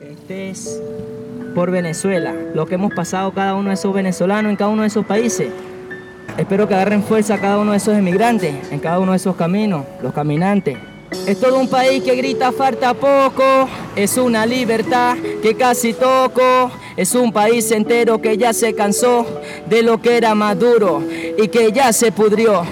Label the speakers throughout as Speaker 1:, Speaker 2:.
Speaker 1: Este es por Venezuela, lo que hemos pasado cada uno de esos venezolanos en cada uno de esos países. Espero que agarren fuerza cada uno de esos emigrantes en cada uno de esos caminos, los caminantes. Es todo un país que grita falta poco, es una libertad que casi toco, es un país entero que ya se cansó de lo que era maduro y que ya se pudrió.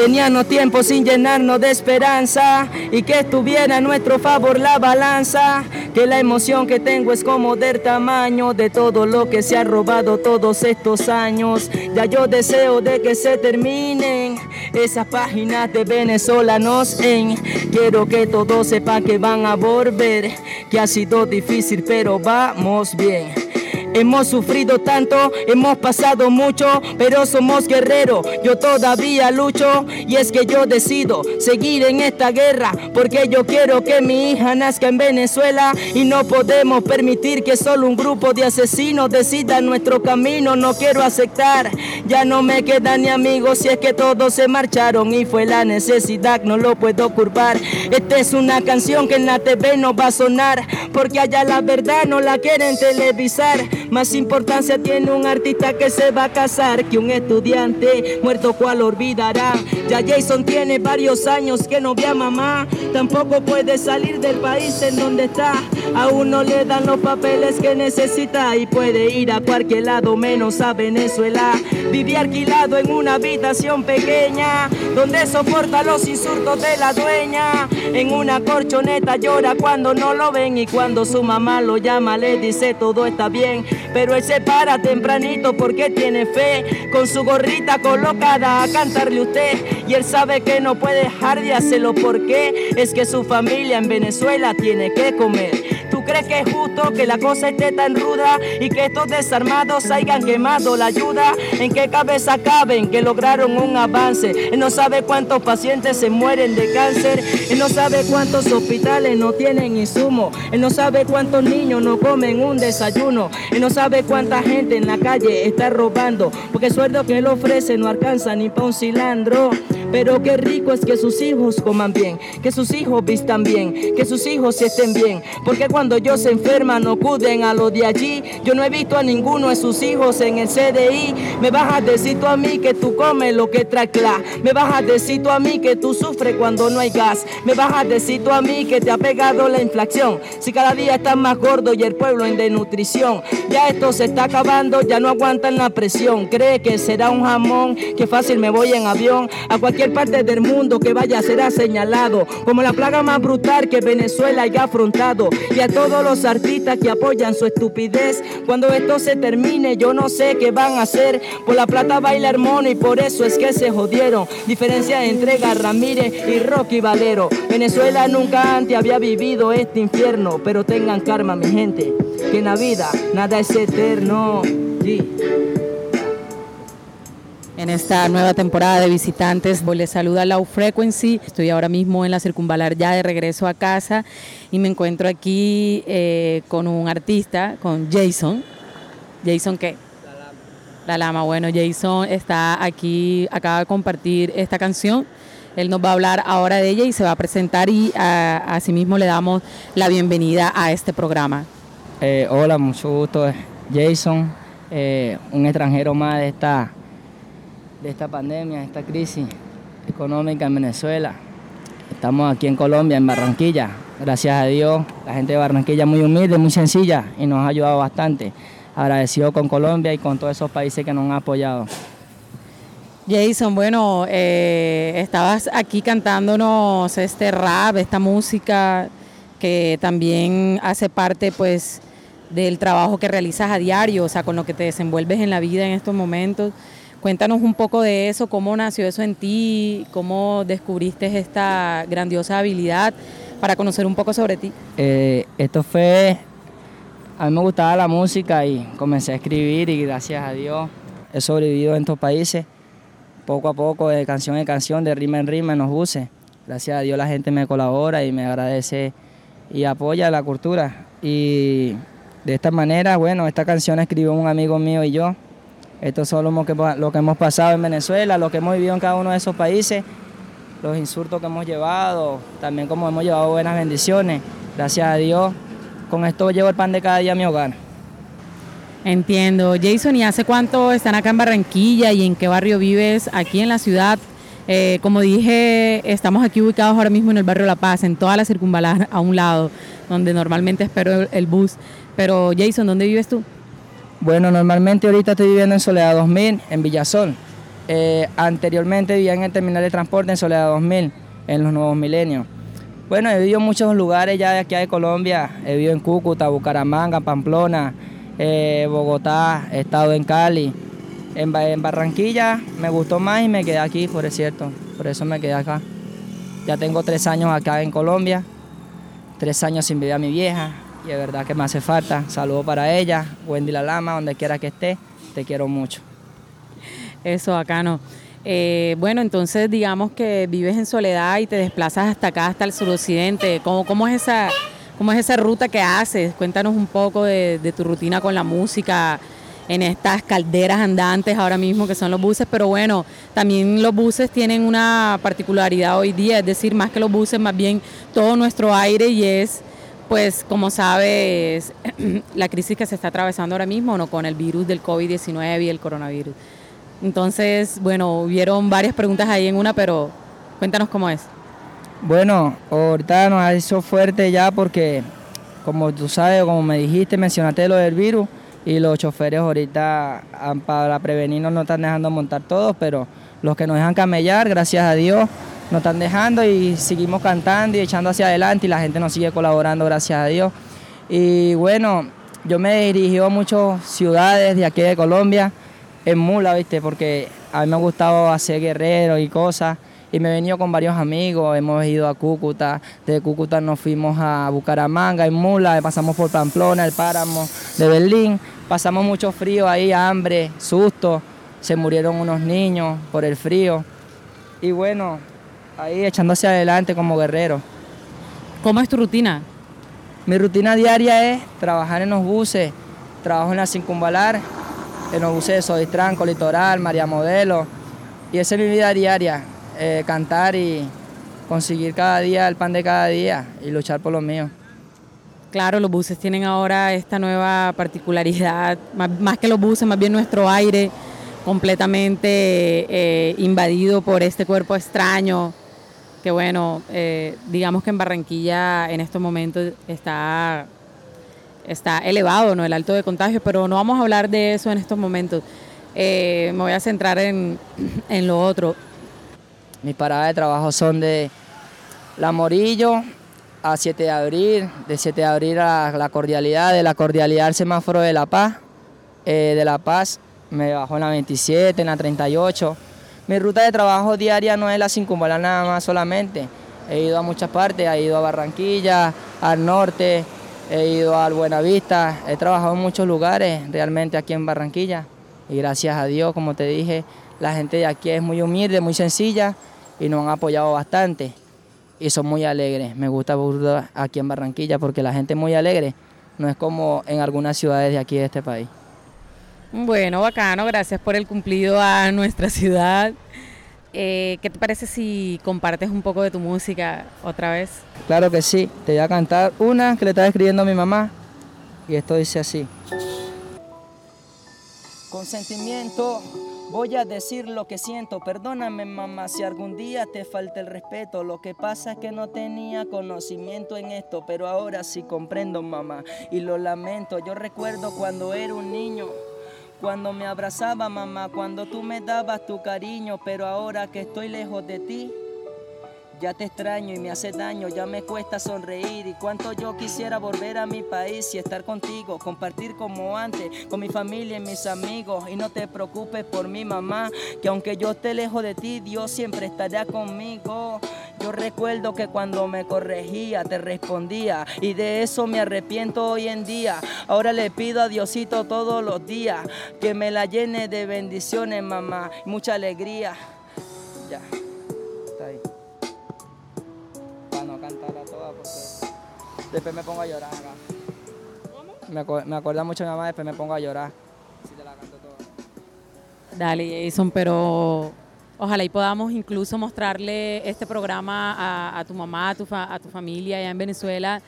Speaker 1: Teníamos tiempo sin llenarnos de esperanza y que estuviera a nuestro favor la balanza. Que la emoción que tengo es como del tamaño de todo lo que se ha robado todos estos años. Ya yo deseo de que se terminen esas páginas de venezolanos en. Quiero que todos sepan que van a volver, que ha sido difícil pero vamos bien. Hemos sufrido tanto, hemos pasado mucho, pero somos guerreros. Yo todavía lucho y es que yo decido seguir en esta guerra porque yo quiero que mi hija nazca en Venezuela y no podemos permitir que solo un grupo de asesinos decida nuestro camino. No quiero aceptar, ya no me quedan ni amigos si es que todos se marcharon y fue la necesidad, no lo puedo curvar. Esta es una canción que en la TV no va a sonar porque allá la verdad no la quieren televisar. Más importancia tiene un artista que se va a casar que un estudiante muerto cual olvidará. Ya Jason tiene varios años que no ve a mamá, tampoco puede salir del país en donde está. Aún no le dan los papeles que necesita y puede ir a cualquier lado menos a Venezuela. Vive alquilado en una habitación pequeña donde soporta los insultos de la dueña. En una corchoneta llora cuando no lo ven y cuando su mamá lo llama le dice todo está bien. Pero él se para tempranito porque tiene fe. Con su gorrita colocada a cantarle usted. Y él sabe que no puede dejar de hacerlo porque es que su familia en Venezuela tiene que comer. ¿Tú crees que es justo que la cosa esté tan ruda y que estos desarmados hayan quemado la ayuda? ¿En qué cabeza caben que lograron un avance? Él no sabe cuántos pacientes se mueren de cáncer. Él no sabe cuántos hospitales no tienen insumo. Él no sabe cuántos niños no comen un desayuno. Él no sabe cuánta gente en la calle está robando. Porque el sueldo que él ofrece no alcanza ni para un cilantro. Pero qué rico es que sus hijos coman bien, que sus hijos vistan bien, que sus hijos estén bien. Porque cuando ellos se enferman no acuden a lo de allí. Yo no he visto a ninguno de sus hijos en el CDI. Me vas a decir tú a mí que tú comes lo que trae CLA. Me vas a decir tú a mí que tú sufres cuando no hay gas. Me vas a decir tú a mí que te ha pegado la inflación. Si cada día estás más gordo y el pueblo en desnutrición. Ya esto se está acabando, ya no aguantan la presión. Cree que será un jamón, que fácil me voy en avión. A cualquier parte del mundo que vaya será señalado como la plaga más brutal que Venezuela haya afrontado. Y a todos los artistas que apoyan su estupidez, cuando esto se termine yo no sé qué van a hacer. Por la plata baila mono y por eso es que se jodieron. Diferencia entre Ramírez y Rocky Valero. Venezuela nunca antes había vivido este infierno, pero tengan karma mi gente, que en la vida nada es eterno.
Speaker 2: En esta nueva temporada de visitantes, les saluda Low Frequency. Estoy ahora mismo en la circunvalar ya de regreso a casa y me encuentro aquí eh, con un artista, con Jason. ¿Jason qué? La Lama. La Lama. Bueno, Jason está aquí, acaba de compartir esta canción. Él nos va a hablar ahora de ella y se va a presentar y asimismo le damos la bienvenida a este programa.
Speaker 1: Eh, hola, mucho gusto. Jason, eh, un extranjero más de esta de esta pandemia, de esta crisis económica en Venezuela. Estamos aquí en Colombia, en Barranquilla. Gracias a Dios, la gente de Barranquilla muy humilde, muy sencilla y nos ha ayudado bastante. Agradecido con Colombia y con todos esos países que nos han apoyado.
Speaker 2: Jason, bueno, eh, estabas aquí cantándonos este rap, esta música que también hace parte pues del trabajo que realizas a diario, o sea, con lo que te desenvuelves en la vida en estos momentos. Cuéntanos un poco de eso, cómo nació eso en ti, cómo descubriste esta grandiosa habilidad para conocer un poco sobre ti.
Speaker 1: Eh, esto fue, a mí me gustaba la música y comencé a escribir y gracias a Dios he sobrevivido en estos países, poco a poco, de canción en canción, de rima en rima en los buses. Gracias a Dios la gente me colabora y me agradece y apoya la cultura. Y de esta manera, bueno, esta canción escribió un amigo mío y yo, esto es lo que, lo que hemos pasado en Venezuela, lo que hemos vivido en cada uno de esos países, los insultos que hemos llevado, también como hemos llevado buenas bendiciones. Gracias a Dios con esto llevo el pan de cada día a mi hogar.
Speaker 2: Entiendo. Jason, ¿y hace cuánto están acá en Barranquilla y en qué barrio vives aquí en la ciudad? Eh, como dije, estamos aquí ubicados ahora mismo en el barrio La Paz, en toda la circunvalar a un lado, donde normalmente espero el, bus. Pero Jason, ¿dónde vives tú?
Speaker 1: Bueno, normalmente ahorita estoy viviendo en Soledad 2000, en Villasol. Eh, anteriormente vivía en el terminal de transporte en Soledad 2000, en los nuevos milenios. Bueno, he vivido en muchos lugares ya de aquí de Colombia. He vivido en Cúcuta, Bucaramanga, Pamplona, eh, Bogotá, he estado en Cali. En, Barranquilla me gustó más y me quedé aquí, por cierto. Por eso me quedé acá. Ya tengo tres años acá en Colombia, tres años sin vivir a mi vieja y es verdad que me hace falta. Saludo para ella, Wendy La Lama, donde quiera que esté, te quiero mucho.
Speaker 2: Eso, acá no. Eh, bueno, entonces digamos que vives en soledad y te desplazas hasta acá, hasta el suroccidente. ¿Cómo, cómo es esa ¿Cómo es esa ruta que haces? Cuéntanos un poco de, tu rutina con la música en estas calderas andantes ahora mismo que son los buses, pero bueno, también los buses tienen una particularidad hoy día, es decir, más que los buses, más bien todo nuestro aire y es, pues como sabes, la crisis que se está atravesando ahora mismo ¿no? con el virus del COVID-19 y el coronavirus. Entonces, bueno, hubieron varias preguntas ahí en una, pero cuéntanos cómo es.
Speaker 1: Bueno, ahorita nos hecho fuerte ya porque, como tú sabes, como me dijiste, mencionaste lo del virus y los choferes ahorita para prevenirnos no están dejando montar todos, pero los que nos dejan camellar, gracias a Dios, nos están dejando y seguimos cantando y echando hacia adelante y la gente nos sigue colaborando, gracias a Dios. Y bueno, yo me he dirigido a muchas ciudades de aquí de Colombia en mula, ¿viste? Porque a mí me ha gustado hacer guerreros y cosas y me he venido con varios amigos, hemos ido a Cúcuta, de Cúcuta nos fuimos a Bucaramanga, en Mula, pasamos por Pamplona, el Páramo de Berlín, pasamos mucho frío ahí, hambre, susto, se murieron unos niños por el frío y bueno, ahí echándose adelante como guerrero.
Speaker 2: ¿Cómo es tu rutina?
Speaker 1: Mi rutina diaria es trabajar en los buses, trabajo en la Circunvalar, en los buses de Sodistranco, Litoral, María Modelo, y esa es mi vida diaria. Eh, cantar y conseguir cada día el pan de cada día y luchar por lo mío.
Speaker 2: Claro, los buses tienen ahora esta nueva particularidad, más, que los buses, más bien nuestro aire completamente eh, invadido por este cuerpo extraño, que bueno, eh, digamos que en Barranquilla en estos momentos está, está elevado ¿no? el alto de contagio, pero no vamos a hablar de eso en estos momentos. me voy a centrar en, en lo otro.
Speaker 1: Mis paradas de trabajo son de La Morillo a 7 de abril, de 7 de abril a La Cordialidad, de La Cordialidad al semáforo de La Paz, eh, de La Paz me bajo en la 27, en la 38. Mi ruta de trabajo diaria no es la circunvalar nada más solamente. He ido a muchas partes, he ido a Barranquilla, al norte, he ido al Buenavista, he trabajado en muchos lugares realmente aquí en Barranquilla. Y gracias a Dios, como te dije, la gente de aquí es muy humilde, muy sencilla y nos han apoyado bastante y son muy alegres. Me gusta aquí en Barranquilla porque la gente es muy alegre, no es como en algunas ciudades de aquí de este país.
Speaker 2: Bueno, bacano, gracias por el cumplido a nuestra ciudad. Eh, ¿Qué te parece si compartes un poco de tu música otra vez?
Speaker 1: Claro que sí, te voy a cantar una que le estaba escribiendo a mi mamá y esto dice así. Con sentimiento Voy a decir lo que siento, perdóname mamá si algún día te falta el respeto. Lo que pasa es que no tenía conocimiento en esto, pero ahora sí comprendo mamá y lo lamento. Yo recuerdo cuando era un niño. Cuando me abrazaba mamá, cuando tú me dabas tu cariño, pero ahora que estoy lejos de ti, ya te extraño y me hace daño, ya me cuesta sonreír. Y cuánto yo quisiera volver a mi país y estar contigo, compartir como antes, con mi familia y mis amigos. Y no te preocupes por mi mamá, que aunque yo esté lejos de ti, Dios siempre estará conmigo. Yo recuerdo que cuando me corregía te respondía y de eso me arrepiento hoy en día. Ahora le pido a Diosito todos los días que me la llene de bendiciones, mamá, mucha alegría. Ya. después me pongo a llorar acá. ¿Cómo? Me, acuerda mucho mi mamá, después me pongo a llorar. Si te la canto toda.
Speaker 2: Dale, Jason, pero ojalá y podamos incluso mostrarle este programa a, tu mamá, a tu, familia allá en Venezuela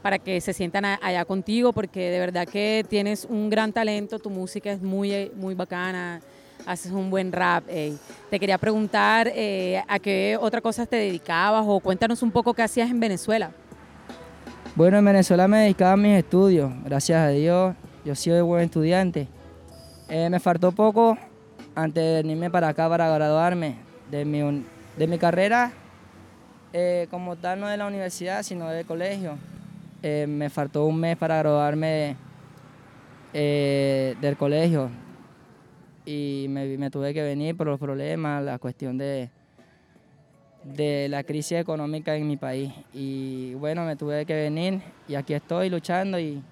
Speaker 2: para que se sientan allá contigo, porque de verdad que tienes un gran talento, tu música es muy, muy bacana, haces un buen rap. Te quería preguntar eh, a qué otra cosa te dedicabas o cuéntanos un poco qué hacías en Venezuela.
Speaker 1: Bueno, en Venezuela me dedicaba a mis estudios, gracias a Dios, yo soy buen estudiante. Eh, me faltó poco antes de venirme para acá para graduarme de mi, de mi carrera, eh, como tal no de la universidad, sino del colegio. Eh, me faltó un mes para graduarme del colegio y me, me tuve que venir por los problemas, la cuestión de, de la crisis económica en mi país. Y bueno, me tuve que venir y aquí estoy luchando y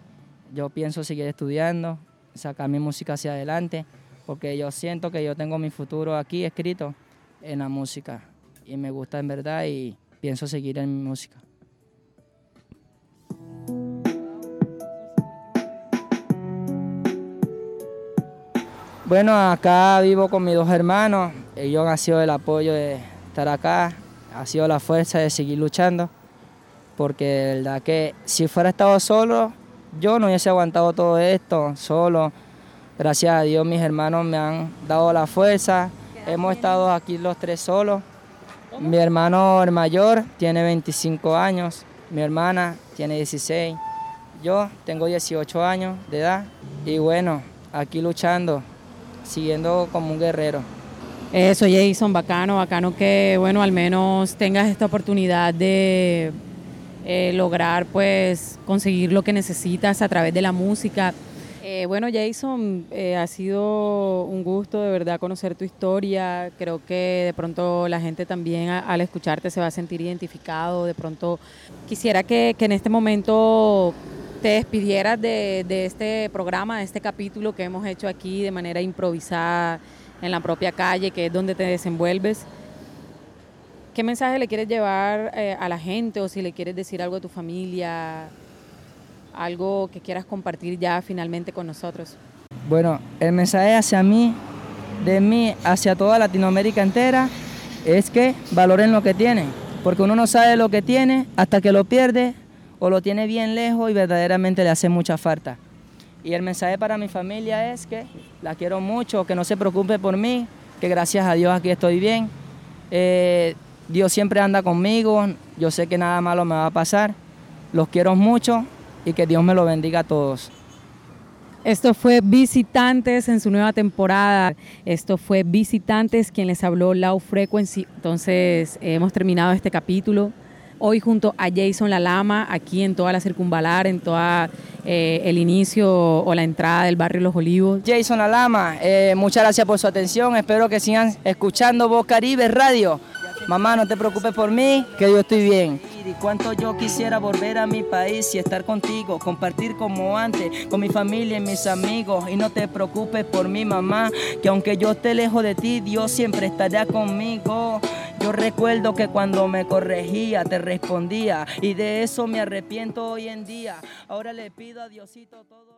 Speaker 1: yo pienso seguir estudiando, sacar mi música hacia adelante, porque yo siento que yo tengo mi futuro aquí escrito en la música y me gusta en verdad y pienso seguir en mi música. Bueno, acá vivo con mis dos hermanos, ellos han sido el apoyo de estar acá, ha sido la fuerza de seguir luchando, porque de verdad que si fuera estado solo, yo no hubiese aguantado todo esto solo. Gracias a Dios mis hermanos me han dado la fuerza. Hemos estado aquí los tres solos. Mi hermano el mayor tiene 25 años, mi hermana tiene 16, yo tengo 18 años de edad y bueno, aquí luchando, siguiendo como un guerrero.
Speaker 2: Eso, Jason, bacano, bacano que, bueno, al menos tengas esta oportunidad de eh, lograr, pues, conseguir lo que necesitas a través de la música. Eh, bueno, Jason, eh, ha sido un gusto de verdad conocer tu historia. Creo que de pronto la gente también al escucharte se va a sentir identificado. De pronto quisiera que, en este momento te despidieras de, de este programa, de este capítulo que hemos hecho aquí de manera improvisada en la propia calle, que es donde te desenvuelves. ¿Qué mensaje le quieres llevar eh, a la gente o si le quieres decir algo a tu familia, algo que quieras compartir ya finalmente con nosotros?
Speaker 1: Bueno, el mensaje hacia mí, de mí hacia toda Latinoamérica entera, es que valoren lo que tienen, porque uno no sabe lo que tiene hasta que lo pierde o lo tiene bien lejos y verdaderamente le hace mucha falta. Y el mensaje para mi familia es que la quiero mucho, que no se preocupe por mí, que gracias a Dios aquí estoy bien. Eh, Dios siempre anda conmigo, yo sé que nada malo me va a pasar. Los quiero mucho y que Dios me lo bendiga a todos.
Speaker 2: Esto fue Visitantes en su nueva temporada. Esto fue Visitantes quien les habló Low Frequency. Entonces hemos terminado este capítulo hoy junto a Jason La Lama, aquí en toda la circunvalar, en toda eh, el inicio o la entrada del barrio Los Olivos.
Speaker 1: Jason La Lama, eh, muchas gracias por su atención, espero que sigan escuchando Voz Caribe Radio. Mamá, no te preocupes por mí, que yo estoy bien. Y cuánto yo quisiera volver a mi país y estar contigo, compartir como antes, con mi familia y mis amigos. Y no te preocupes por mi mamá, que aunque yo esté lejos de ti, Dios siempre estará conmigo. Yo recuerdo que cuando me corregía te respondía y de eso me arrepiento hoy en día. Ahora le pido a Diosito todo.